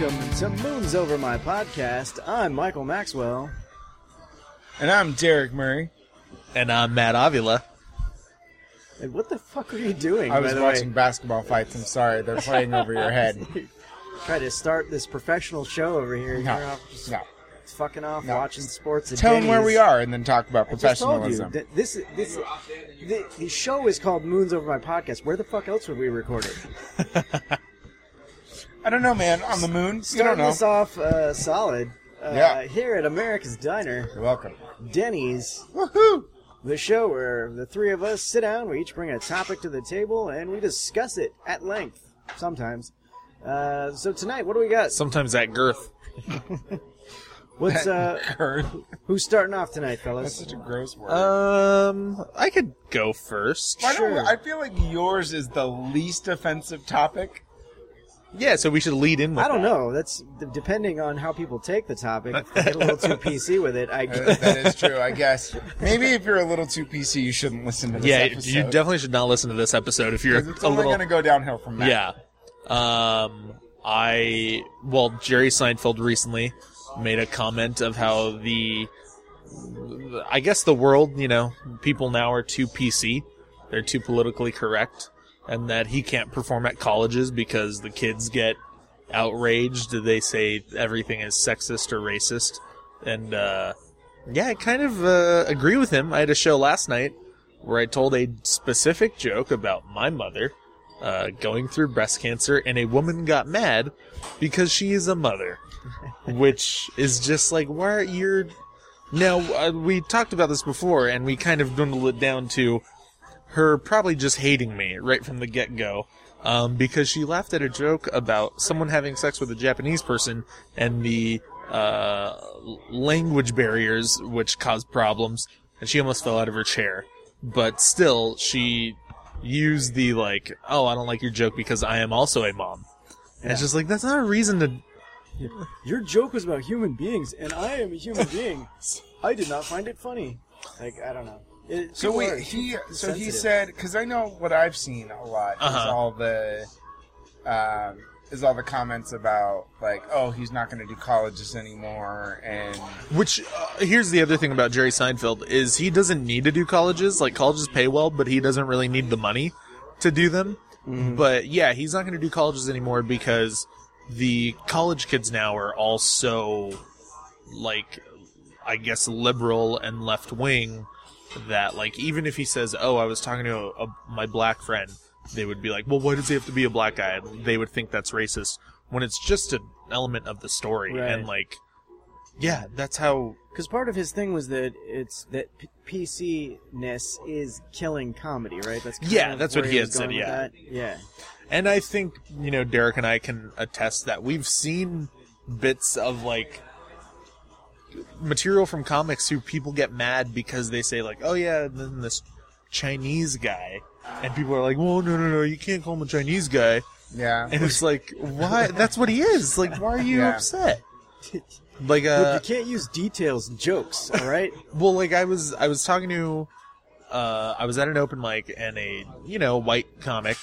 Hello and welcome to Moons Over My Podcast. I'm Michael Maxwell. And I'm Derek Murray. And I'm Matt Avila. And what the fuck are you doing? I was by the watching way? basketball fights. I'm sorry, they're playing over your head. Try to start this professional show over here. You're No, off just no. fucking off No. watching sports. At Tell them where we are, and then talk about I just told you professionalism. that this this the, the show is called Moons Over My Podcast. Where the fuck else would we record it? I don't know, man. On the moon, you don't Starting know. this off uh, solid. Uh, Yeah. Here at America's Diner, You're welcome. Denny's. Woohoo! The show where the three of us sit down, we each bring a topic to the table, and we discuss it at length. Sometimes. Uh, so tonight, what do we got? Sometimes that girth. What's uh, Kurt, who's starting off tonight, fellas? that's fellas? such a gross word. Um, I could go first. Why don't we- sure. I feel like yours is the least offensive topic. Yeah, so we should lead in with I don't that. know. That's d- depending on how people take the topic. If they get a little too PC with it, I Uh, that is true, I guess. Maybe if you're a little too PC, you shouldn't listen to this Yeah, episode. you definitely should not listen to this episode if you're 'Cause it's a only little. going to go downhill from that. Yeah. Um, I well, Jerry Seinfeld recently made a comment of how the, I guess the world, you know, people now are too PC, they're too politically correct, and that he can't perform at colleges because the kids get outraged. They say everything is sexist or racist, and uh, yeah, I kind of uh, agree with him. I had a show last night where I told a specific joke about my mother uh, going through breast cancer, and a woman got mad because she is a mother, which is just like, why are you? Now uh, we talked about this before, and we kind of dwindled it down to her probably just hating me right from the get go. Um, because she laughed at a joke about someone having sex with a Japanese person and the uh, language barriers which cause problems, and she almost fell out of her chair. But still, she used the like, "Oh, I don't like your joke because I am also a mom." And it's just like that's not a reason to. Your joke was about human beings, and I am a human being. I did not find it funny. Like I don't know. It, So people are he too so he said because I know what I've seen a lot is Uh-huh. all the um, is all the comments about like oh he's not going to do colleges anymore and Which uh, here's the other thing about Jerry Seinfeld is he doesn't need to do colleges. Like colleges pay well, but he doesn't really need the money to do them. But yeah, he's not going to do colleges anymore because the college kids now are all so like I guess liberal and left wing that like even if he says, "Oh, I was talking to a, a, my black friend," they would be like, "Well, why does he have to be a black guy?" They would think that's racist when it's just an element of the story Right. and like yeah, that's how Because part of his thing was that it's that p- PC-ness is killing comedy, right? That's kind Yeah, of that's what he had said, yeah. yeah. And I think, you know, Derek and I can attest that we've seen bits of like material from comics who people get mad because they say like, "Oh yeah, and then this Chinese guy." And people are like, "Well, no, no, no, you can't call him a Chinese guy." yeah And it's like, "Why? That's what he is. Like, why are you Yeah. upset?" Like But uh you can't use details and jokes, all right? well, like I was I was talking to uh I was at an open mic and a, you know, white comic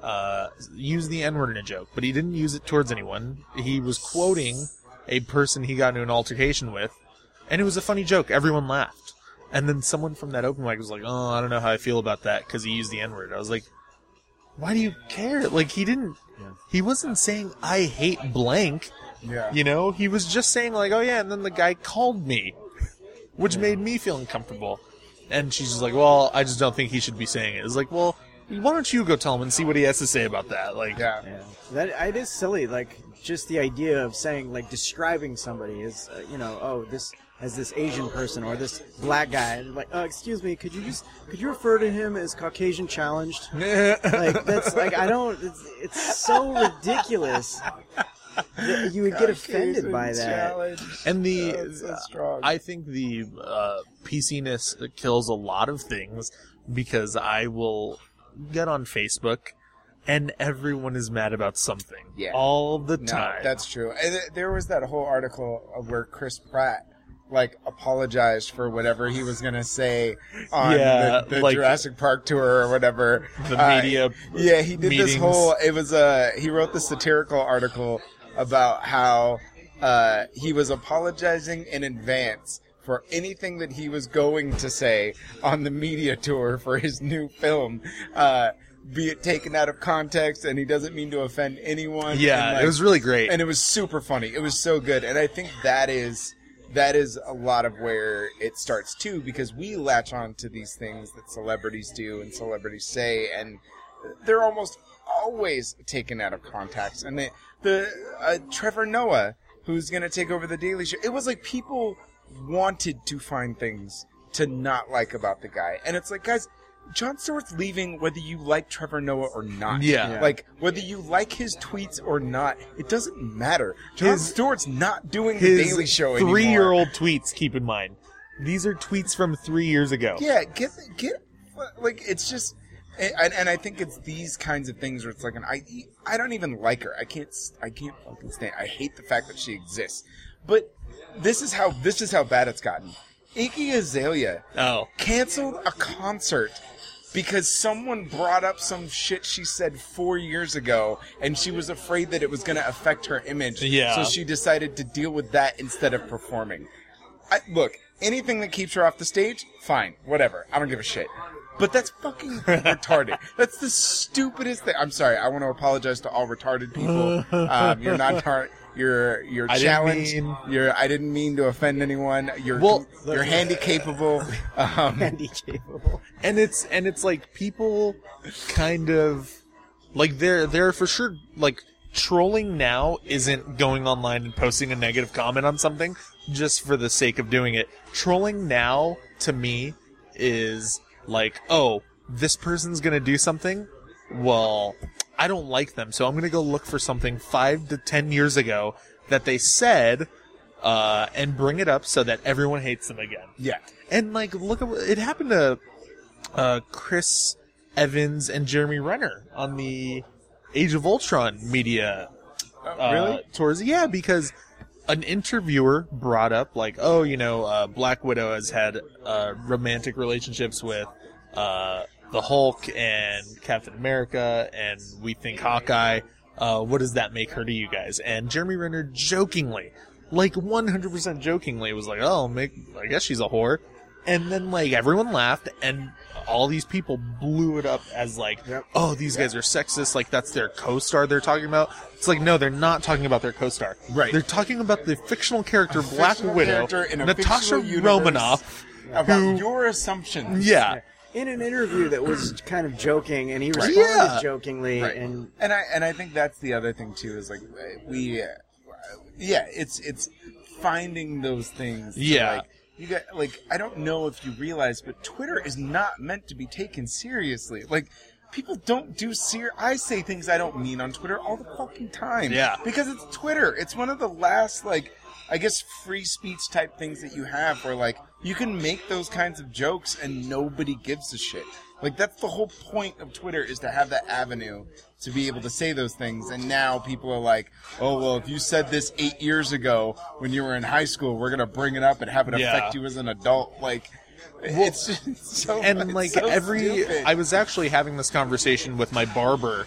uh used the N-word in a joke, but he didn't use it towards anyone. He was quoting a person he got into an altercation with, and it was a funny joke. Everyone laughed. And then someone from that open mic was like, "Oh, I don't know how I feel about that because he used the N-word." I was like, "Why do you care? Like he didn't. He wasn't saying I hate blank. yeah You know, he was just saying like, "Oh yeah," and then the guy called me, which made me feel uncomfortable. And she's just like, "Well, I just don't think he should be saying it." It's like, "Well, why don't you go tell him and see what he has to say about that?" Like, yeah Yeah, that it is silly. Like just the idea of saying, like, describing somebody as, uh, you know, oh, this as this Asian person or this black guy. And like, uh, excuse me, could you just could you refer to him as Caucasian challenged? Like that's like I don't. It's, it's so ridiculous. that You would get offended by that. Challenge. and the Oh, so strong. I think the uh, PC-ness kills a lot of things because I will get on Facebook and everyone is mad about something Yeah. all the no, time. that's true. Th- there was that whole article of where Chris Pratt like apologized for whatever he was gonna say on Yeah, the, the like- Jurassic Park tour or whatever. The Uh, media yeah, he did meetings. this whole. It was a. He wrote the satirical article about how uh, he was apologizing in advance for anything that he was going to say on the media tour for his new film. Uh, be it taken out of context, and he doesn't mean to offend anyone. Yeah, like, it was really great. and it was super funny. It was so good, and I think that is that is a lot of where it starts too, because we latch on to these things that celebrities do and celebrities say, and they're almost always taken out of context. And the the uh, Trevor Noah, who's going to take over the Daily Show, it was like people wanted to find things to not like about the guy, and it's like, guys. Jon Stewart's leaving whether you like Trevor Noah or not. Yeah. Yeah. Like, whether you like his tweets or not, it doesn't matter. Jon His- Stewart's not doing the Daily Show anymore. three-year-old tweets. Keep in mind, these are tweets from three years ago. Yeah, get get like it's just, and, and I think it's these kinds of things where it's like an I I don't even like her. I can't I can't fucking stand. I hate the fact that she exists. But this is how this is how bad it's gotten. Iggy Azalea Oh, canceled a concert because someone brought up some shit she said four years ago and she was afraid that it was going to affect her image. Yeah. So she decided to deal with that instead of performing. I, look, anything that keeps her off the stage, fine, whatever. I don't give a shit. But that's fucking retarded. That's the stupidest thing. I'm sorry. I want to apologize to all retarded people. Um, you're not tar- You're you're I didn't mean- You're. I didn't mean to offend anyone. You're. Well- you're handy capable. Um, Handy capable. and it's and it's like people kind of like they're they're for sure like trolling now isn't going online and posting a negative comment on something just for the sake of doing it. Trolling now to me is like, oh, this person's gonna do something. Well, I don't like them, so I'm gonna go look for something five to ten years ago that they said, uh, and bring it up so that everyone hates them again. yeah. And like, look at it happened to uh, Chris Evans and Jeremy Renner on the Age of Ultron media uh, really? tours. Yeah, because an interviewer brought up like, oh, you know, uh, Black Widow has had uh, romantic relationships with uh, the Hulk and Captain America, and we think Hawkeye. Uh, what does that make her to you guys? And Jeremy Renner jokingly, like 100% jokingly, was like, oh, make, I guess she's a whore. And then like everyone laughed, and all these people blew it up as like, Yep. oh, these guys are sexist. Like that's their co-star they're talking about. It's like no, they're not talking about their co-star. Right. They're talking about the fictional character Black fictional Widow, character a Natasha. Romanoff. About who- your assumptions. Yeah, In an interview that was kind of joking, and he Right. responded Yeah. jokingly, Right. and and I and I think that's the other thing too is like we, uh, yeah, it's it's finding those things. to, Yeah. like, you got like I don't know if you realize, but Twitter is not meant to be taken seriously. Like people don't do ser. I say things I don't mean on Twitter all the fucking time. Yeah. because it's Twitter. It's one of the last like. I guess free speech type things that you have where like you can make those kinds of jokes and nobody gives a shit. Like that's the whole point of Twitter is to have that avenue to be able to say those things. And now people are like, "Oh well, if you said this eight years ago when you were in high school, we're gonna bring it up and have it Yeah. affect you as an adult." Like, it's just so and it's like so every, stupid. I was actually having this conversation with my barber.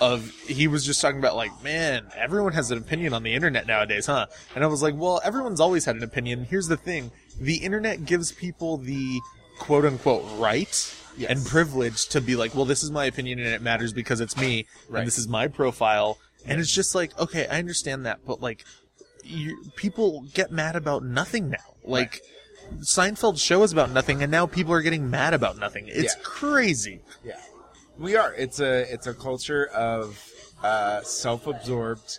Of he was just talking about like, man, everyone has an opinion on the internet nowadays, huh? And I was like, well, everyone's always had an opinion. Here's the thing: the internet gives people the quote unquote right Yes. and privilege to be like, well, this is my opinion and it matters because it's me, Right. and this is my profile. And it's just like, okay, I understand that, but like, you, people get mad about nothing now. Like, Seinfeld's show is about nothing, and now people are getting mad about nothing. It's Yeah. crazy. Yeah, we are. It's a it's a culture of uh, self-absorbed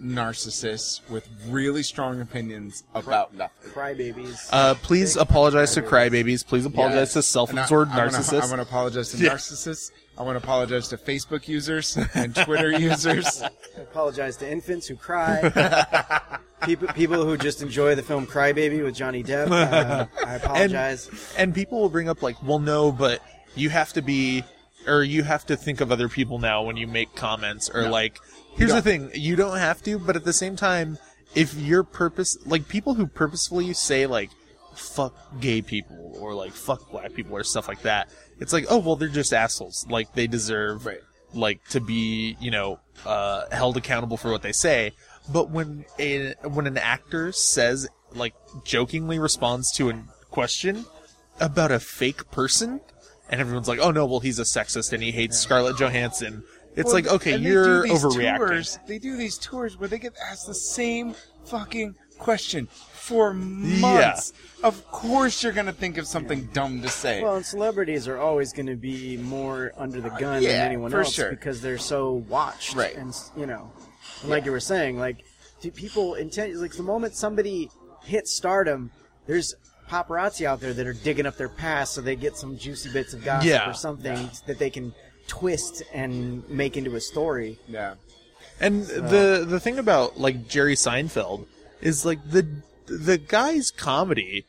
narcissists with really strong opinions about nothing. crybabies. Uh, please apologize to crybabies. Please apologize to And I- self-absorbed I wanna- narcissists. I want to apologize to Yeah. narcissists. I want to apologize to Facebook users and Twitter users. I apologize to infants who cry. people, people who just enjoy the film Crybaby with Johnny Depp. Uh, I apologize. and people will bring up like, well, no, but you have to be, or you have to think of other people now when you make comments, or like, here's the thing, you don't have to, but at the same time, if you're purpose like people who purposefully say like fuck gay people or like fuck black people or stuff like that, it's like oh well they're just assholes. Like they deserve Right. like to be you know uh, held accountable for what they say. But when a when an actor says like jokingly responds to a question about a fake person, and everyone's like, "Oh no, well he's a sexist and he hates Scarlett Johansson." It's Well, like, okay, and you're do these overreacting. Tours, they do these tours where they get asked the same fucking question for months. Of course, you're gonna think of something dumb to say. Well, and celebrities are always going to be more under the uh, gun Yeah, than anyone for else sure. because they're so watched. Right. And you know, like you were saying, like people intend like the moment somebody hits stardom, there's paparazzi out there that are digging up their past so they get some juicy bits of gossip Yeah. or something that they can twist and make into a story. yeah, And the the thing about like Jerry Seinfeld is like the the guy's comedy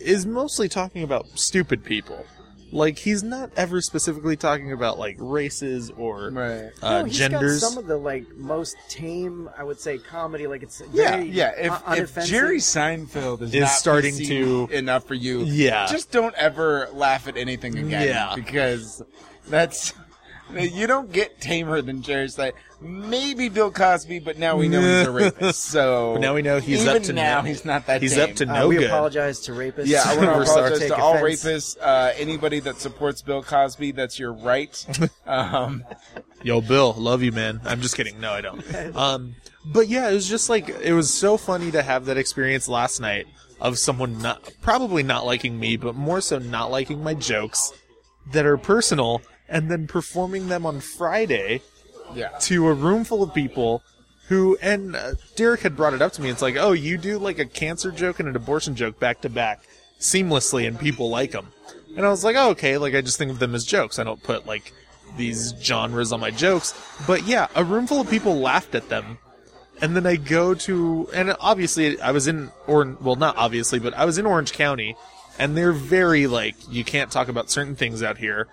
is mostly talking about stupid people. Like he's not ever specifically talking about like races or right. uh, no, he's genders. got some of the like most tame, I would say, comedy. Like it's Yeah, very yeah. If, un- if. Jerry Seinfeld is, Is not starting PC to- enough for you, Yeah. just don't ever laugh at anything again. Yeah. because that's you don't get tamer than Jerry Seinfeld. Maybe Bill Cosby, but now we know he's a rapist. So But now we know he's even up to now no- he's not that. he's tame. up to Uh, no we good. apologize to rapists. Yeah, I want to We're sorry. apologize Take to all offense. rapists. Uh, anybody that supports Bill Cosby, that's your right. Um, Yo, Bill, love you, man. I'm just kidding. No, I don't. Um, but yeah, it was just like it was so funny to have that experience last night of someone not probably not liking me, but more so not liking my jokes that are personal, and then performing them on Friday yeah, to a room full of people who and uh, Derek had brought it up to me. It's like, oh, you do like a cancer joke and an abortion joke back to back seamlessly, and people like them. And I was like, oh, okay, like I just think of them as jokes. I don't put like these genres on my jokes. But yeah, a room full of people laughed at them. And then I go to, and obviously I was in, or well, not obviously, but I was in Orange County, and they're very like, you can't talk about certain things out here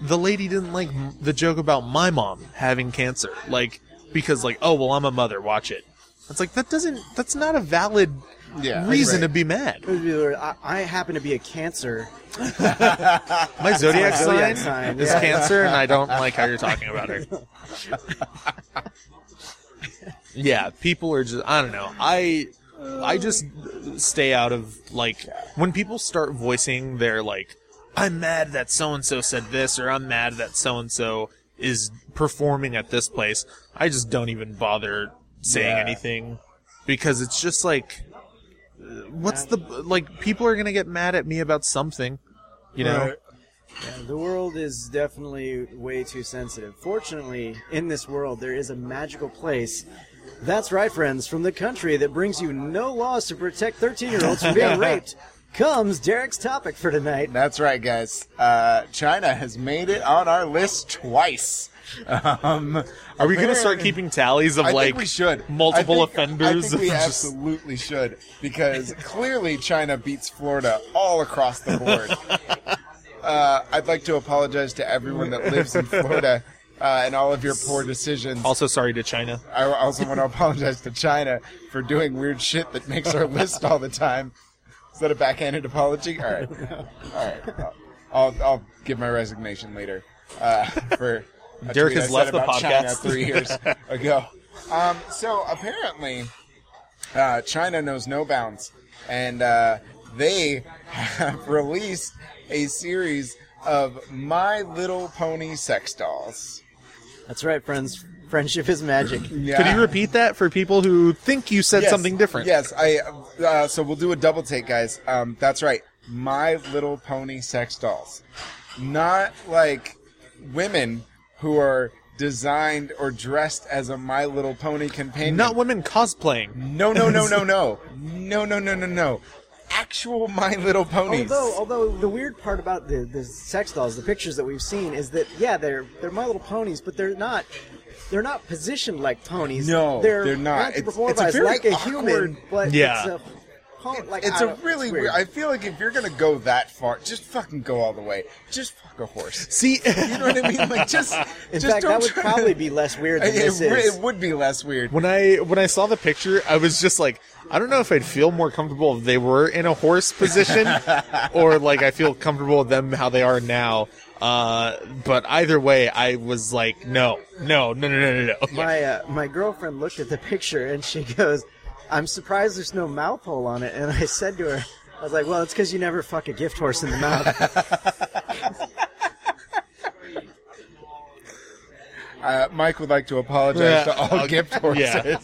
the lady didn't like m- the joke about my mom having cancer like because like oh well i'm a mother watch it it's like that doesn't that's not a valid yeah. reason right. to be mad I, I happen to be a cancer. my zodiac, zodiac sign, sign, is yeah. cancer and i don't like how you're talking about her yeah people are just i don't know i i just stay out of like when people start voicing their like i'm mad that so and so said this or i'm mad that so and so is performing at this place i just don't even bother saying Yeah. anything because it's just like uh, what's the like people are gonna get mad at me about something you know Right. Yeah, the world is definitely way too sensitive. Fortunately, in this world, there is a magical place. That's right, friends. From the country that brings you no laws to protect 13 year olds from being raped, comes Derek's topic for tonight. That's right, guys. Uh, China has made it on our list twice. Um, Are we going to start keeping tallies of I like think we should. multiple I think, offenders? I think we absolutely should because clearly China beats Florida all across the board. uh, I'd like to apologize to everyone that lives in Florida uh, and all of your poor decisions. also, sorry to China. I also want to apologize to China for doing weird shit that makes our list all the time. Is that a backhanded apology? All right, all right. I'll, I'll, I'll give my resignation later uh, for. a Derek tweet has I left the about China podcast. three years ago. Um, so apparently, uh, China knows no bounds, and uh, they have released a series of My Little Pony sex dolls. That's right, friends. Friendship is magic. Yeah. Could you repeat that for people who think you said Yes, something different? Yes, I. Uh, so we'll do a double take, guys. Um, that's right. My Little Pony sex dolls, not like women who are designed or dressed as a My Little Pony companion. Not women cosplaying. No, no, no, no, no, no, no, no, no, no. Actual My Little Ponies. Although, although the weird part about the, the sex dolls, the pictures that we've seen, is that yeah, they're they're My Little Ponies, but they're not they're not positioned like ponies. No, they're, they're not. It's- it's a very like a awkward- human, but Yeah. it's a. Like It's I a don't- really weird. weird. I feel like if you're gonna go that far, just fucking go all the way. Just fuck a horse. See, You know what I mean? Like just. In just fact, don't that would probably to- be less weird than It, this re- is. it would be less weird. when I when I saw the picture, I was just like, I don't know if I'd feel more comfortable if they were in a horse position, or like I feel comfortable with them how they are now. Uh, but either way, I was like, no, no, no, no, no, no, no. my uh, my girlfriend looked at the picture and she goes, "I'm surprised there's no mouth hole on it." And I said to her, "I was like, well, it's because you never fuck a gift horse in the mouth." Uh, Mike would like to apologize Yeah. to all gift yeah.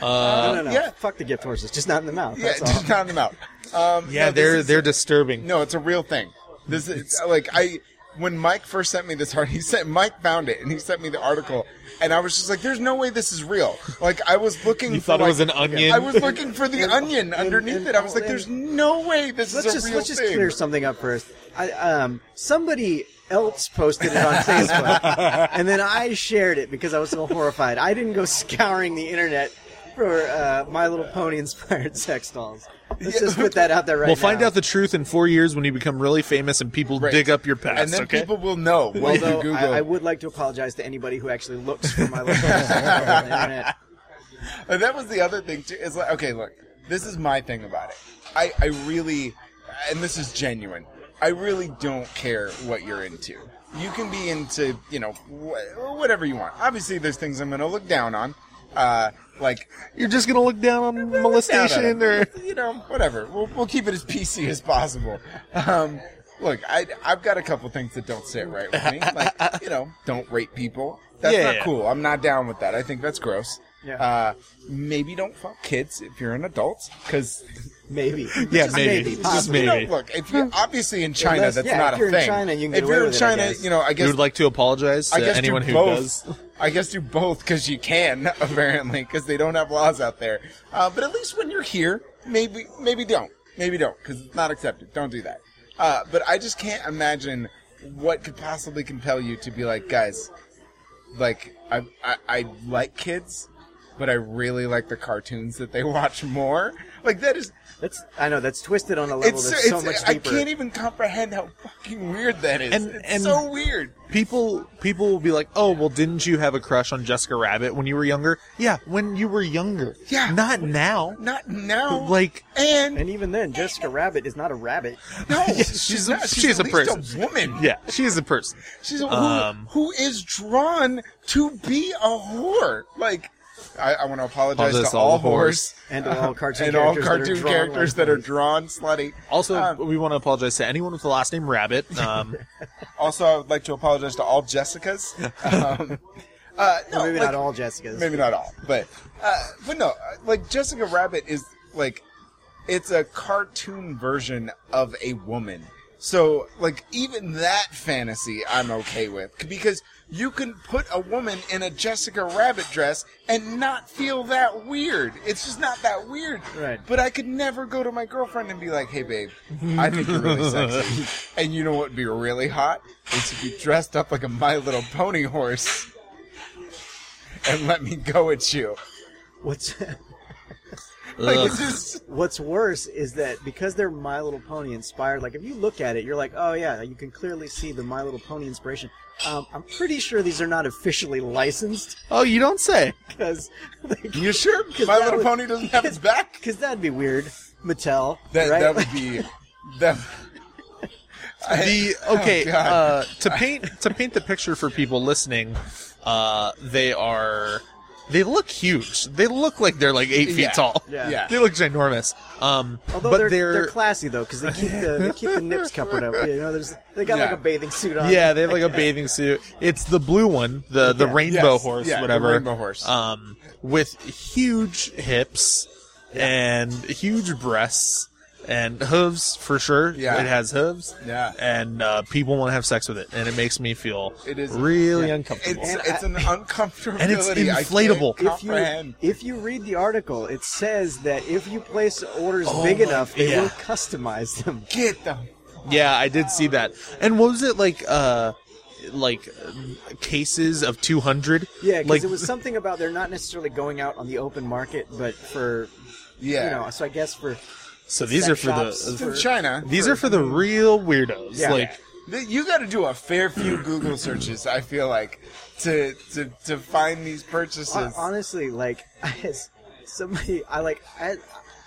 Horses. no, no, no. yeah. Fuck the gift horses, just not in the mouth. yeah, That's all. just not in the mouth. Um, Yeah, no, this they're is- they're disturbing. No, it's a real thing. This is like I when Mike first sent me this art, he sent Mike found it and he sent me the article, and I was just like, "There's no way this is real." Like I was looking. You for, thought it like- was an onion? I was looking for the onion underneath and- it. I was like, and- "There's no way this Let's is a just real let's just thing." clear something up first. I, um, somebody else posted it on Facebook, and then I shared it because I was so horrified. I didn't go scouring the internet for uh, My Little Pony inspired sex dolls. Let's just put that out there right We'll now. find out the truth in four years when you become really famous and people Right. dig up your past. and then okay? people will know when you Although Google. I, I would like to apologize to anybody who actually looks for My Little Pony on the internet. And that was the other thing too. Is like, okay, look, this is my thing about it. I, I really, and this is genuine. I really don't care what you're into. You can be into, you know, wh- whatever you want. Obviously, there's things I'm going to look down on. Uh, like You're just gonna look down on molestation, down on or you know, whatever. We'll, we'll keep it as PC as possible. Um, look, I, I've got a couple things that don't sit right with me. Like, you know, don't rape people. That's Yeah, not yeah. cool. I'm not down with that. I think that's gross. Yeah. Uh, maybe don't fuck kids if you're an adult, because Maybe. yeah, Just maybe, maybe. just you know, look, if you obviously in China, Unless- that's yeah, not if a you're in thing. China, you can get if away you're in with it, I China, you know, I guess you would like to apologize I to guess anyone do who both. does. I guess do both because you can apparently because they don't have laws out there. Uh, but at least when you're here, maybe maybe don't, maybe don't because it's not accepted. Don't do that. Uh, but I just can't imagine what could possibly compel you to be like, guys, like I I, I like kids, but I really like the cartoons that they watch more. Like that is That's I know that's twisted on a level it's, that's so it's much I deeper. can't even comprehend how fucking weird that is. And- it's and- so weird. People, people will be like, "Oh, well, didn't you have a crush on Jessica Rabbit when you were younger?" Yeah, when you were younger. Yeah. not now. Not now. Like, and And even then, Jessica Rabbit is not a rabbit. no, she's she's a- not. She's, she's at a least person. a woman. yeah, she is a person. She's a, who, Um, who is drawn to be a whore. Like, I, I want to apologize Apologize to all whores And to all cartoon and all characters that are cartoon drawn characters like that are these. drawn slutty. Also, Um, we want to apologize to anyone with the last name Rabbit. Um, Also, I would like to apologize to all Jessicas. Um, uh, no, maybe like- not all Jessicas. Maybe not all, but uh, but no, uh, like Jessica Rabbit is like it's a cartoon version of a woman. So like even that fantasy I'm okay with because you can put a woman in a Jessica Rabbit dress and not feel that weird. It's just not that weird. Right. But I could never go to my girlfriend and be like, "Hey babe, I think you're really sexy." and you know what would be really hot? Is if you dressed up like a My Little Pony horse and let me go at you. What's Like it's just What's worse is that because they're My Little Pony inspired, like if you look at it, you're like, oh yeah, you can clearly see the My Little Pony inspiration. Um, I'm pretty sure these are not officially licensed oh, you don't say. because you sure 'Cause My that Little would- Pony doesn't have its back? because that'd be weird. Mattel, That right? that would be that. the okay Oh, God. uh, to paint to paint the picture for people listening uh, they are they look huge they look like they're like eight feet Yeah. tall Yeah. Yeah. they look ginormous um Although but they're, they're, they're classy though because they keep the they keep the nips covered up. You know, there's they got like Yeah. a bathing suit on. yeah they have like a bathing suit it's the blue one the the Yeah. rainbow Yes. horse Yeah, the whatever rainbow horse. um with huge hips and huge breasts and hooves for sure Yeah. it has hooves Yeah. and uh, people want to have sex with it and it makes me feel It is- really yeah. uncomfortable It's it's an uncomfortability. And it's inflatable. If you if you read the article, it says that if you place orders Oh big my- enough, they yeah. will customize them. Get them. Yeah, I did see that. And what was it like? Uh, like cases of 200. Yeah, because like it was something about they're not necessarily going out on the open market, but for Yeah. you know, so I guess for so these sex are for shops. the in China. these are for the real weirdos. Yeah. Like Th- You got to do a fair few Google searches. I feel like to to to find these purchases. hon- honestly, like as somebody, I like as,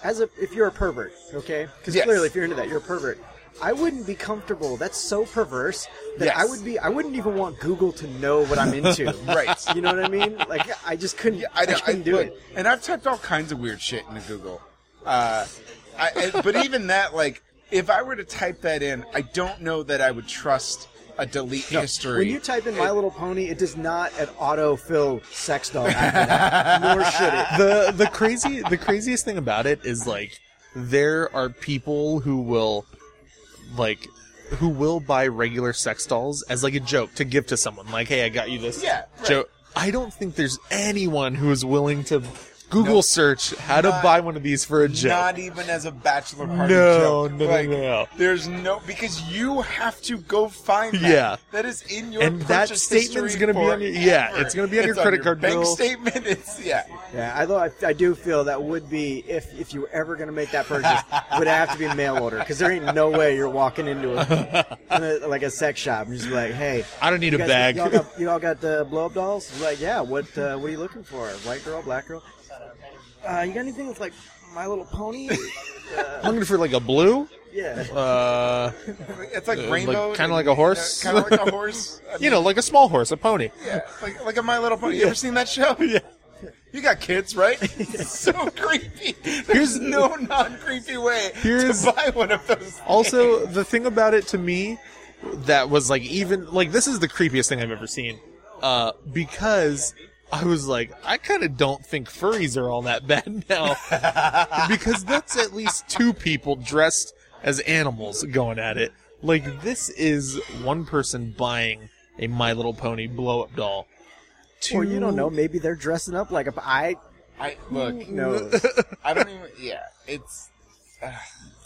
as a if you're a pervert, okay? Because Yes. clearly, if you're into that, you're a pervert. I wouldn't be comfortable. That's so perverse that I Yes. would be. I wouldn't even want Google to know what I'm into. Right. You know what I mean? Like I just couldn't. Yeah, I, I, I, couldn't do look, it. And I've typed all kinds of weird shit into Google. Uh, I, I- but even that, like, if I were to type that in, I don't know that I would trust a delete history. When you type in My Little Pony, it does not an autofill sex doll after that, nor should it. the the crazy the craziest thing about it is like there are people who will like who will buy regular sex dolls as like a joke to give to someone like hey i got you this Yeah, right. joke i don't think there's anyone who is willing to google No. search how to buy one of these for a joke Not even as a bachelor party No, joke. no, no, like, no. There's no because you have to go find that. Yeah. that is in your And that purchase statement's gonna be on your- yeah, it's gonna be on your It's credit card bank bill. statement. It's yeah. Yeah, although I, I do feel that would be if if you were ever going to make that purchase, would have to be mail order because there ain't no way you're walking into a, in a like a sex shop and just be like, hey, i don't need you a guys, bag Y'all got, you all got uh, blow up dolls? Like, yeah. What uh, what are you looking for? White girl, black girl? Uh, you got anything with like My Little Pony? i'm looking for like a blue yeah. uh It's like Uh, like- rainbow, kinda like a horse? kind of like a horse. I you know like a small horse a pony Yeah, like like a My Little Pony. You ever seen that show? Yeah. You got kids, right? It's so creepy. There's Here's- no non-creepy way Here's- to buy one of those. Also, the thing about it to me that was like even like this is the creepiest thing I've ever seen. Uh, because I was like, I kind of don't think furries are all that bad now, because that's at least two people dressed as animals going at it. Like this is one person buying a My Little Pony blow up doll. Or you don't know, maybe they're dressing up like a. I I look. no. I don't even. Yeah, it's.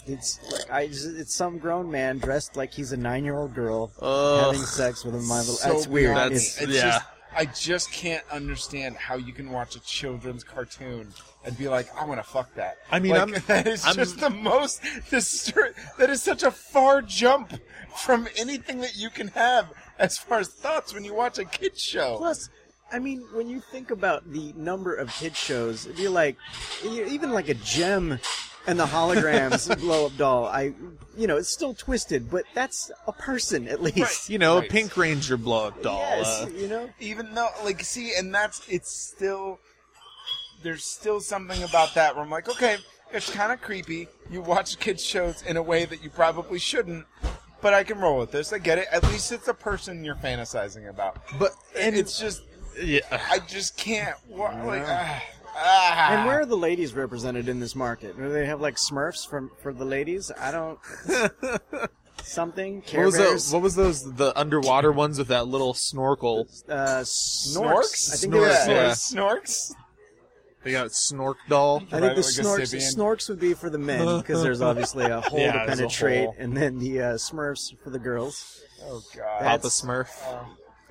It's like I. just- It's some grown man dressed like he's a nine-year-old girl Ugh. having sex with a my little. so that's weird. beyond me. That's- It's yeah. just. I just can't understand how you can watch a children's cartoon and be like, I want to fuck that. I mean, Like, I'm- that is I'm- just the most. Distur- that is such a far jump from anything that you can have as far as thoughts when you watch a kids show. Plus, I mean, when you think about the number of kid shows, it'd be like even like a Jem and the holograms blow up doll. I, you know, it's still twisted, but that's a person at least. Right. You know, Right. a Pink Ranger blow up doll. Yes, uh, you know. even though like see and that's it's still there's still something about that where i'm like okay it's kind of creepy you watch kids shows in a way that you probably shouldn't but i can roll with this i get it at least it's a person you're fantasizing about but and it's just yeah. i just can't wa- like ah, ah. And where are the ladies represented in this market? Do they have like Smurfs from for the ladies? I don't. Something. What was Bears? those? What was those? The underwater ones with that little snorkel. Uh, Snorks. I think they were Snorks, yeah, yeah. Snorks. snorks They got snork doll. I think the like snorks, Sibian. snorks would be for the men because there's obviously a hole Yeah, to penetrate, hole. and then the uh, Smurfs for the girls. oh god Papa That's-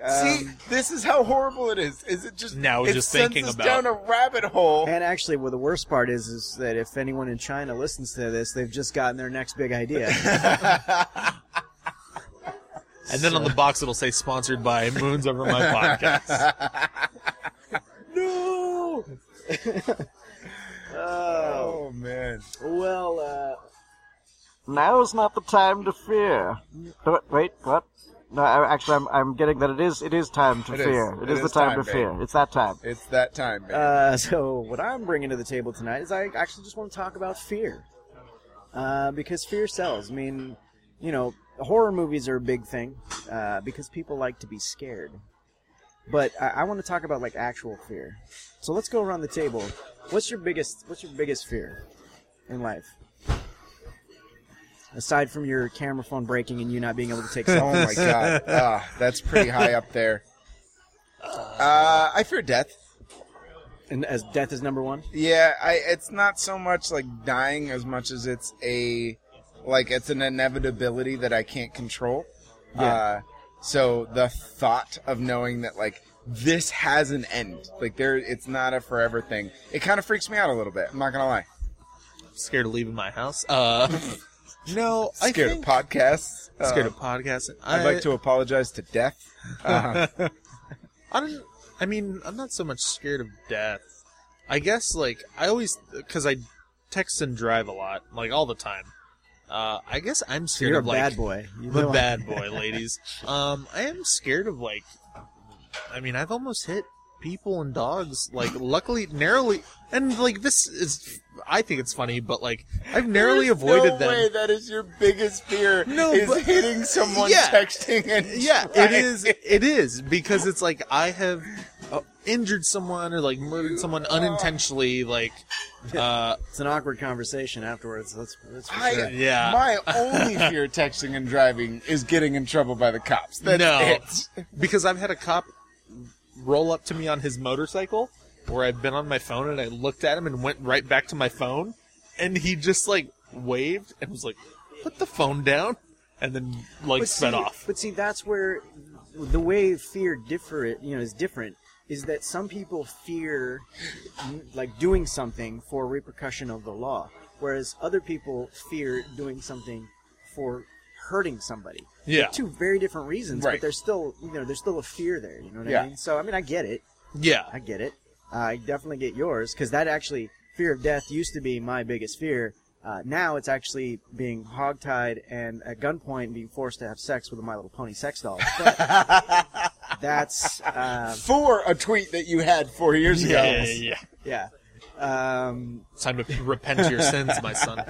Smurf. see this is how horrible it is is it just Now we're it just sends thinking us about- down a rabbit hole And actually, well, the worst part is, is that if anyone in China listens to this, they've just gotten their next big idea. And then on the box it'll say sponsored by Moons Over My Podcast. no. oh oh man well. Uh, Now's not the time to fear. Wait, wait, what? No, I, actually, I'm, I'm getting that it is it is time to It is. fear. It it is, is the time, time, to fear. It's that time. it's that time man. uh, so what I'm bringing to the table tonight is I actually just want to talk about fear, uh, because fear sells. I mean, you know, horror movies are a big thing uh, because people like to be scared. But I, I want to talk about like actual fear. So let's go around the table. What's your biggest What's your biggest fear in life? Aside from your camera phone breaking and you not being able to take Oh selfies. my god, ah, that's pretty high up there. Uh, I fear death. and as death is number one. Yeah, I. It's not so much like dying as much as it's a, like it's an inevitability that I can't control. Yeah. Uh, So the thought of knowing that like this has an end, like there, it's not a forever thing. It kind of freaks me out a little bit. I'm not gonna lie. Scared of leaving my house. Uh, no, I Scared think, of podcasts. Scared Uh, of podcasting. I'd like to apologize to death. Uh, I don't. I mean, I'm not so much scared of death. I guess like I always because I text and drive a lot, like all the time. Uh, I guess I'm scared You're a of like bad boy. You the bad boy, ladies. Um, I am scared of like. I mean, I've almost hit people and dogs. Like, luckily, narrowly, and like this is. I think it's funny, but like I've narrowly There's avoided no them. way that is your biggest fear. No, is but- hitting someone Yeah. texting and Yeah, it driving. is. It is because it's like I have uh, injured someone or like murdered someone unintentionally. Like, uh, It's an awkward conversation afterwards. That's, that's for I, sure. Yeah. My only fear texting and driving is getting in trouble by the cops. That's no, it. because I've had a cop roll up to me on his motorcycle where I've been on my phone and I looked at him and went right back to my phone, and he just like waved and was like, "Put the phone down," and then like but sped see, off. But see, that's where the way fear differ, you know, is different. Is that some people fear like doing something for repercussion of the law, whereas other people fear doing something for hurting somebody. Yeah. Two very different reasons, Right. but there's still, you know, there's still a fear there. You know what Yeah. I mean? So I mean, I get it. Yeah, I get it. Uh, I definitely get yours because that actually fear of death used to be my biggest fear. Uh, now it's actually being hogtied and at gunpoint and being forced to have sex with a My Little Pony sex doll. But that's uh, For a tweet that you had four years ago. yeah, yeah, yeah. yeah. Um, It's time to repent your sins, my son.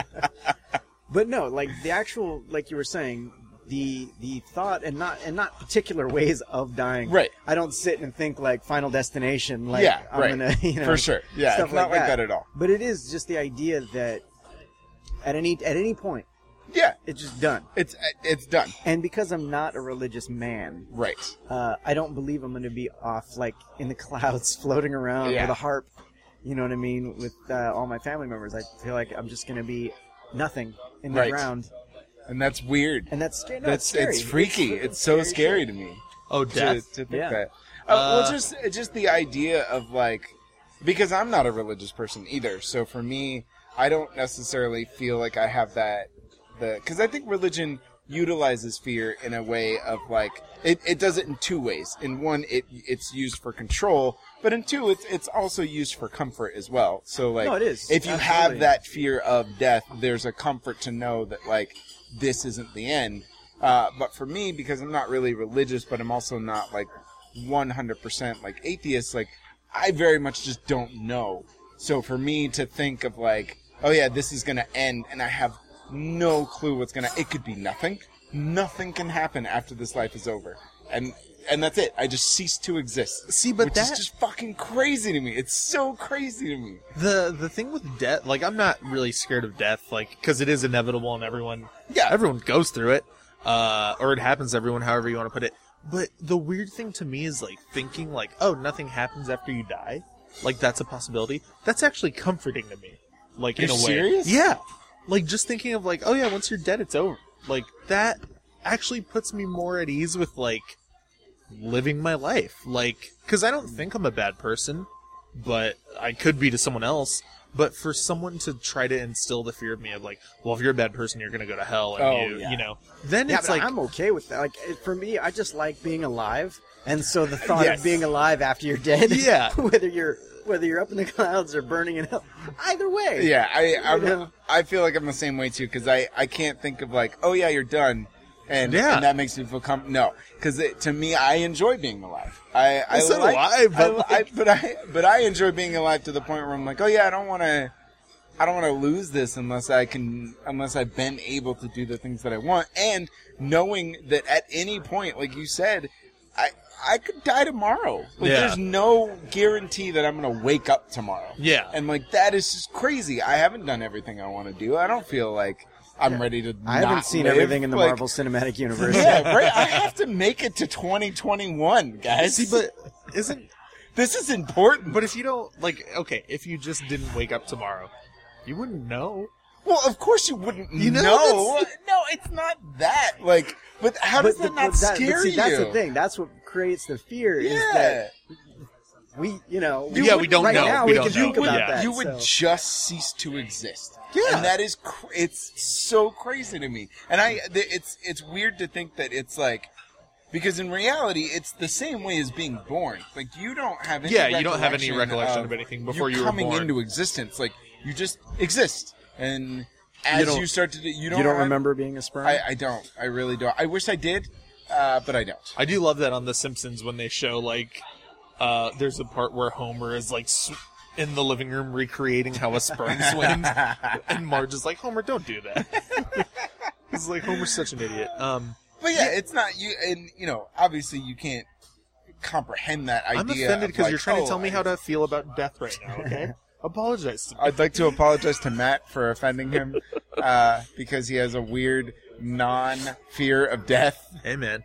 but no, like the actual, like you were saying, the the thought and not and not particular ways of dying. Right. I don't sit and think like Final Destination. Like Yeah, I'm right. gonna, you know, For sure. Yeah, stuff it's not like that at all. But it is just the idea that at any at any point Yeah, it's just done. it's it's done. And because I'm not a religious man, Right. uh, I don't believe I'm going to be off like in the clouds, floating around Yeah. with a harp. You know what I mean? With uh, all my family members, I feel like I'm just going to be nothing in the Right. ground, And that's weird. and that's scary. No, that's scary. it's freaky. freaking It's, so scary shit. to me. Oh, to, death. to think Yeah. that. Uh, well, Uh, just just the idea of like, because I'm not a religious person either. So for me, I don't necessarily feel like I have that. The because I think religion utilizes fear in a way of like it, it does it in two ways. In one, it it's used for control, but in two, it's it's also used for comfort as well. So like, No, it is. if you Absolutely. have that fear of death, there's a comfort to know that like this isn't the end. Uh, but for me, because I'm not really religious, but I'm also not like 100% like atheist, like I very much just don't know. So for me to think of like, oh yeah, this is gonna end, and I have no clue what's gonna, it could be nothing. Nothing can happen after this life is over, and and that's it. I just cease to exist. See, but which that- is just fucking crazy to me. It's so crazy to me. the the thing with death, like I'm not really scared of death, like because it is inevitable and everyone, Yeah. everyone goes through it, uh, or it happens to everyone, however you want to put it. But the weird thing to me is like thinking like, oh, nothing happens after you die, like that's a possibility. That's actually comforting to me, like in You're a way. serious? Yeah, like just thinking of like, oh yeah, once you're dead, it's over. Like that actually puts me more at ease with like living my life. Like, because I don't think I'm a bad person, but I could be to someone else. But for someone to try to instill the fear of me of like, well, if you're a bad person, you're gonna go to hell, and Oh, you, yeah. you know, then Yeah, it's but like, I'm okay with that. Like it- for me, I just like being alive, and so the thought Yes. of being alive after you're dead, Yeah. whether you're whether you're up in the clouds or burning in hell, either way, Yeah, I I'm, Yeah. I feel like I'm the same way too because I I can't think of like oh yeah you're done, and Yeah. and that makes me feel com- no because to me I enjoy being alive. I I so like, I, but I, I- but I but I enjoy being alive to the point where I'm like oh yeah I don't want to. I don't want to lose this unless I can, unless I've been able to do the things that I want, and knowing that at any point, like you said, I I could die tomorrow. Like Yeah. there's no guarantee that I'm gonna wake up tomorrow. Yeah. And like that is just crazy. I haven't done everything I want to do. I don't feel like I'm ready to. I haven't seen live. everything in the Like, Marvel Cinematic Universe. Yeah, right. I have to make it to 2021, guys. see, but isn't this is important. but if you don't like, okay, if you just didn't wake up tomorrow, you wouldn't know. Well, of course you wouldn't You know, know. No, it's not that. Like, but how does But that the- not that- scare see, you? That's the thing. That's what creates the fear. Is Yeah. that we, you know, Yeah, we don't right know. now We we, don't can know. think about Yeah. that. you would so. just cease to exist. Yeah. and that is cr- it's so crazy to me. And I, th- it's it's weird to think that it's like because in reality it's the same way as being born. Like you don't have any Yeah, you don't have any recollection recollection of anything before you were coming born. into existence. Like you just exist, and as you, don't- start to do, you don't you don't have- remember being a sperm. I, I don't. I really don't. I wish I did, uh, but I don't. I do love that on The Simpsons when they show like, uh, there's a part where Homer is like sw- in the living room recreating how a sperm swims, and Marge is like, Homer, don't do that. He's like, Homer's such an idiot. Um, But yeah, it's not you. And you know, obviously, you can't comprehend that idea. I'm offended because like, you're trying oh, to tell me how to feel about death right now. Okay, apologize to me. I'd like to apologize to Matt for offending him uh, because he has a weird non-fear of death. Hey man,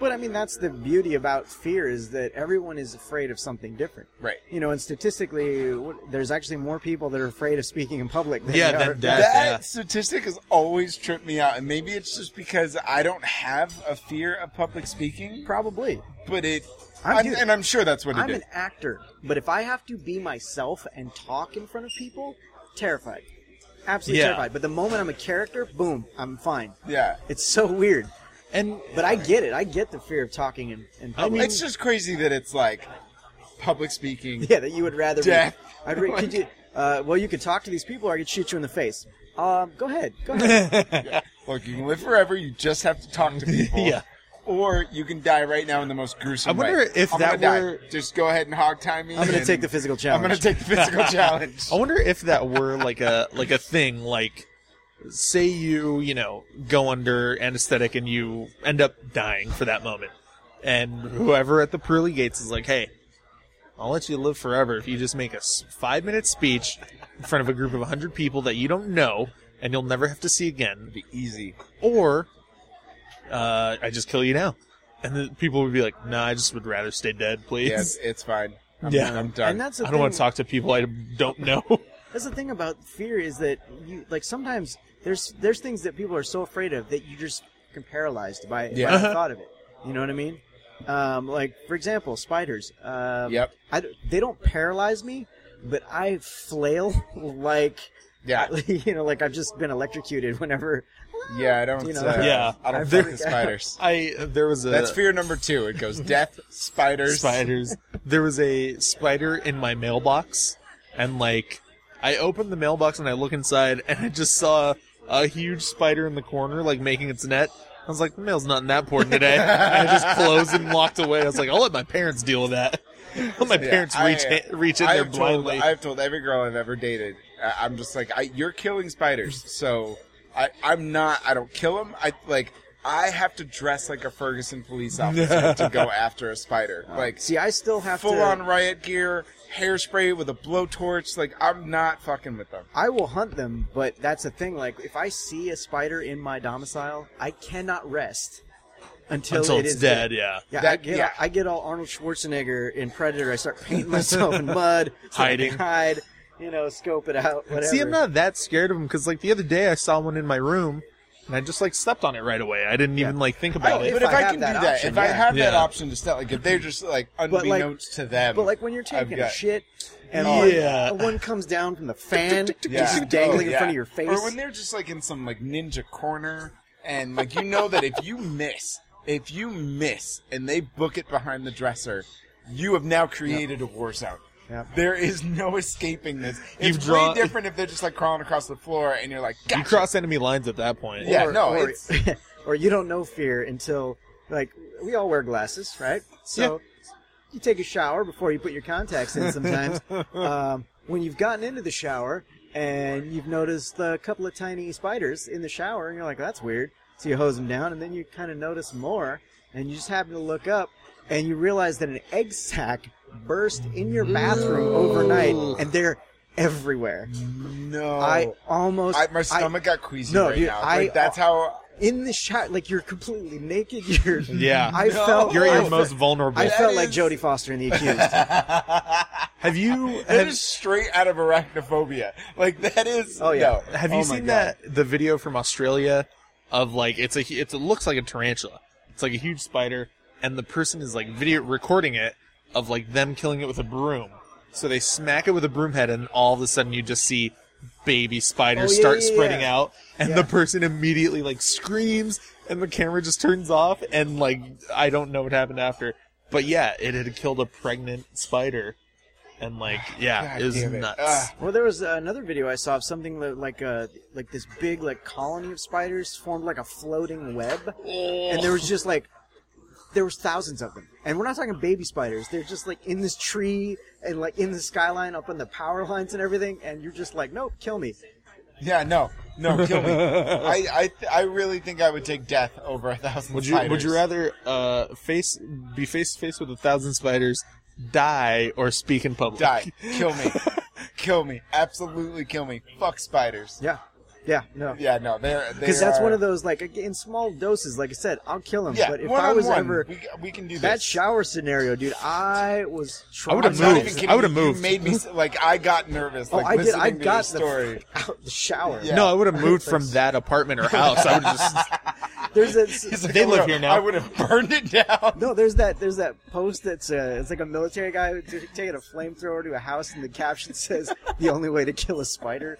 But I mean, that's the beauty about fear is that everyone is afraid of something different. Right. You know, and statistically, what- there's actually more people that are afraid of speaking in public than Yeah, they than are- death. that yeah. statistic has always tripped me out, and maybe it's just because I don't have a fear of public speaking, Probably. but it. I'm I'm- dude, and I'm sure that's what it I'm is. an actor, but if I have to be myself and talk in front of people, terrified. Absolutely Yeah. terrified. But the moment I'm a character, boom, I'm fine. Yeah. It's so weird. And But I get it. I get the fear of talking in, in I public. mean- It's just crazy that it's like public speaking. yeah, that you would rather Death. be. I'd re- could you, uh, well, you could talk to these people, or I could shoot you in the face. Um, go ahead. Go ahead. Look, you can live forever. You just have to talk to people. Yeah. Or you can die right now in the most gruesome I wonder way. if I'm that gonna were- die. Just go ahead and hog tie me. I'm going to and take the physical challenge. I'm going to take the physical challenge. I wonder if that were like a like a thing like say you, you know, go under anesthetic and you end up dying for that moment. And whoever at the pearly gates is like, "Hey, I'll let you live forever if you just make a 5-minute speech in front of a group of 100 people that you don't know and you'll never have to see again." be easy. Or uh, I just kill you now. And the people would be like, "No, I just would rather stay dead, please." Yeah, it's, it's fine. I'm, Yeah. I'm done. and that's the I don't want to talk to people I don't know. That's the thing about fear is that you like sometimes there's there's things that people are so afraid of that you just become paralyzed by, Yeah. by the thought of it. You know what I mean? Um, like for example, spiders. Um, Yep. I, they don't paralyze me, but I flail like yeah, you know, like I've just been electrocuted whenever. yeah. I don't. You know, uh, Yeah. I don't I fuck freak spiders. I there was a That's fear number two. It goes death, spiders, spiders. There was a spider in my mailbox, and like, I opened the mailbox and I look inside, and I just saw a huge spider in the corner, like making its net. I was like, the mail's not that important today. and I just closed and walked away. I was like, I'll let my parents deal with that. I'll let my Yeah, parents I- reach reach in there I've told, blindly. I've told every girl I've ever dated. uh, I'm just like, I, you're killing spiders, so I, I'm not. I don't kill them. I like. I have to dress like a Ferguson police officer to go after a spider. Like See, I still have full to. on riot gear, hairspray with a blowtorch. Like I'm not fucking with them. I will hunt them, but that's the thing. Like, if I see a spider in my domicile, I cannot rest until, Until it it's is dead, yeah. Yeah, I get yeah. I get all Arnold Schwarzenegger in Predator. I start painting myself in mud, so I can Hiding. hide, you know, scope it out, whatever. See, I'm not that scared of them because, like, the other day I saw one in my room, and I just like stepped on it right away. I didn't even like think about I- it. but if I I, have can that do that, option, if I yeah. have that Yeah. option to step, like if they're just like like- unbeknownst to them, But like when you're I've taking got- a shit, and Yeah. all, one comes down from the fan, Yeah. just dangling Oh, in front of your face. Or when they're just like in some like ninja corner and like you know that if you miss, if you miss and they book it behind the dresser, you have now created a war zone. Yep. There is no escaping this. It's You've drawn- way different if they're just like crawling across the floor and you're like, you cross enemy lines at that point. Yeah, or, no, or, it's- or you don't know fear until like we all wear glasses, right? So you take a shower before you put your contacts in. Sometimes um, when you've gotten into the shower and you've noticed a couple of tiny spiders in the shower, and you're like, "That's weird." So you hose them down, and then you kind of notice more, and you just happen to look up, and you realize that an egg sac burst in your bathroom overnight, and they're everywhere. no. I almost I, my stomach got queasy no, right dude, now. I- Like that's how. in the shower, like you're completely naked. You're Yeah. I No. felt You're at your most vulnerable. I That felt like Jodie Foster in The Accused. Have you That have, is straight out of arachnophobia. Like that is. Oh, yeah. no. have you Oh my seen God. that the video from Australia of like it's a it's it looks like a tarantula. It's like a huge spider, and the person is like video recording it of like them killing it with a broom. So they smack it with a broom head, and all of a sudden you just see baby spiders Oh, yeah, start yeah, spreading yeah. out, and Yeah. the person immediately like screams, and the camera just turns off, and like I don't know what happened after, but yeah, it had killed a pregnant spider, and like yeah, God it was damn it. nuts. Ah. Well, there was uh, another video I saw of something that, like uh, like this big like colony of spiders formed like a floating web, and there was just like there was thousands of them. And we're not talking baby spiders; they're just like in this tree and like in the skyline, up on the power lines and everything. And you're just like, nope, kill me. Yeah, no, no, kill me. I, I, I really think I would take death over a thousand. Would you spiders. would you rather uh, face be face to face with a thousand spiders, die, or speak in public? die? Kill me, kill me, absolutely kill me. Fuck spiders. Yeah, yeah, no. Yeah, no, they're Because that's one of those like in small doses. Like I said, I'll kill him. Yeah, but if one I on was one, ever we, we can do this. that shower scenario, dude, I was. I would've traumatized. I'm not moved. I would've you. You moved. made me like I got nervous. Oh, Like, I did. I got the story. out the shower. Yeah. No, I would have moved from that apartment or house. I would have just There's a, like, They live here now. I would have burned it down. No, there's that. There's that post that's uh, it's like a military guy taking a flamethrower to a house, and the caption says, "The only way to kill a spider."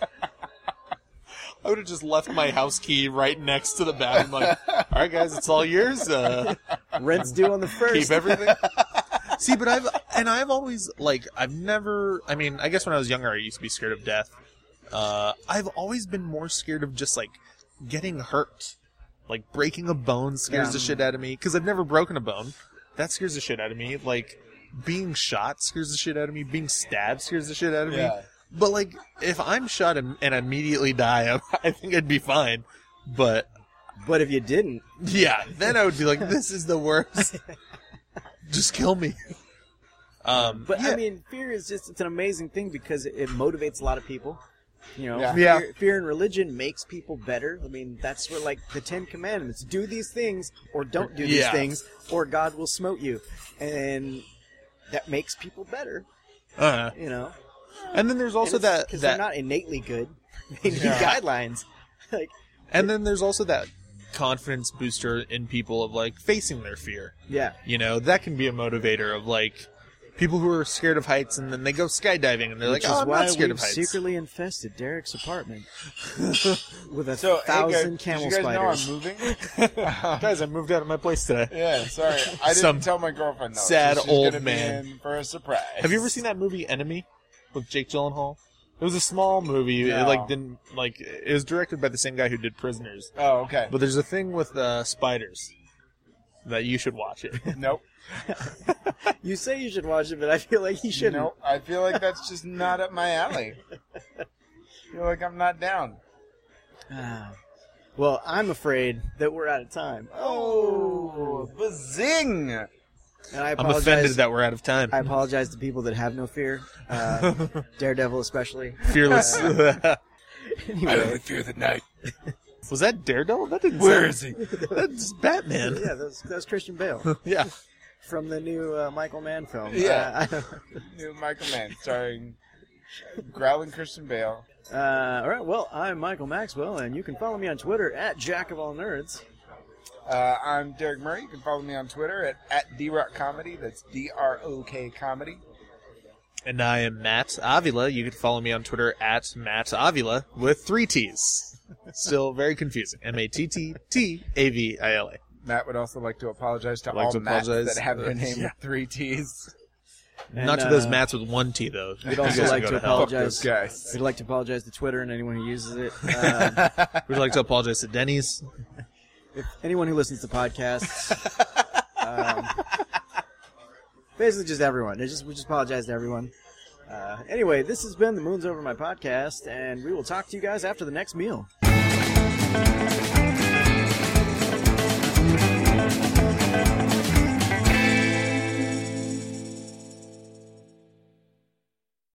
I would have just left my house key right next to the bathroom. Like, all right, guys, it's all yours. Uh, Rent's due on the first. keep everything. See, but I've and I've always like I've never. I mean, I guess when I was younger, I used to be scared of death. Uh, I've always been more scared of just like getting hurt, like breaking a bone scares Yeah. the shit out of me because I've never broken a bone. That scares the shit out of me. Like being shot scares the shit out of me. Being stabbed scares the shit out of me. Yeah. But like, if I'm shot and, and immediately die, I, I think I'd be fine. But But if you didn't, yeah, then I would be like, this is the worst. Just kill me. Um, but yeah. I mean, fear is just—it's an amazing thing because it, it motivates a lot of people. You know, Yeah. Fear, Yeah. fear and religion makes people better. I mean, that's where like the Ten Commandments: do these things or don't do these Yeah. things, or God will smote you, and that makes people better. uh, You know, and then there's also that because they're not innately good. They need Yeah. guidelines. like, And then there's also that confidence booster in people of like facing their fear. yeah, You know, that can be a motivator of like people who are scared of heights and then they go skydiving and they're which like, oh, is I'm why not scared we've of heights. secretly infested Derek's apartment with a So, hey, guys, thousand did camel you guys spiders. know I'm moving? Guys, I moved out of my place today. yeah, sorry, I didn't Some tell my girlfriend. Though, sad so she's old gonna man. Be in for a surprise. Have you ever seen that movie Enemy with Jake Gyllenhaal? It was a small movie. It like didn't like it was directed by the same guy who did Prisoners. Oh, okay. But there's a thing with uh, spiders that you should watch it. nope. You say you should watch it, but I feel like you shouldn't. Nope. I feel like that's just not up my alley. I feel like I'm not down. Ah. well, I'm afraid that we're out of time. Oh, bazing! And I I'm apologize. offended that we're out of time. I apologize to people that have no fear, uh, Daredevil especially. Fearless. Anyway, fear the night. was that Daredevil? That didn't. Where sound- is he? That's Batman. yeah, that's, that's Christian Bale yeah. from the new uh, Michael Mann film. Yeah. Uh, New Michael Mann starring Growling Christian Bale. uh, all right. Well, I'm Michael Maxwell, and you can follow me on Twitter at Jack of All Nerds. Uh, I'm Derek Murray. You can follow me on Twitter at, at DROK Comedy. That's D R O K Comedy. And I am Matt Avila. You can follow me on Twitter at Matt Avila with three T's. Still very confusing. M A T T T A V I L A. Matt would also like to apologize to Like all to Matts apologize. that have their Uh, name yeah. with three T's. And, Not to those uh, Matts with one T though. We'd also Those like go to hell. Fuck apologize. guys. We'd like to apologize to Twitter and anyone who uses it. Um, We'd like to apologize to Denny's if anyone who listens to podcasts, um, basically just everyone. I just we just apologize to everyone. Uh, anyway, this has been the Moon's Over My podcast, and we will talk to you guys after the next meal.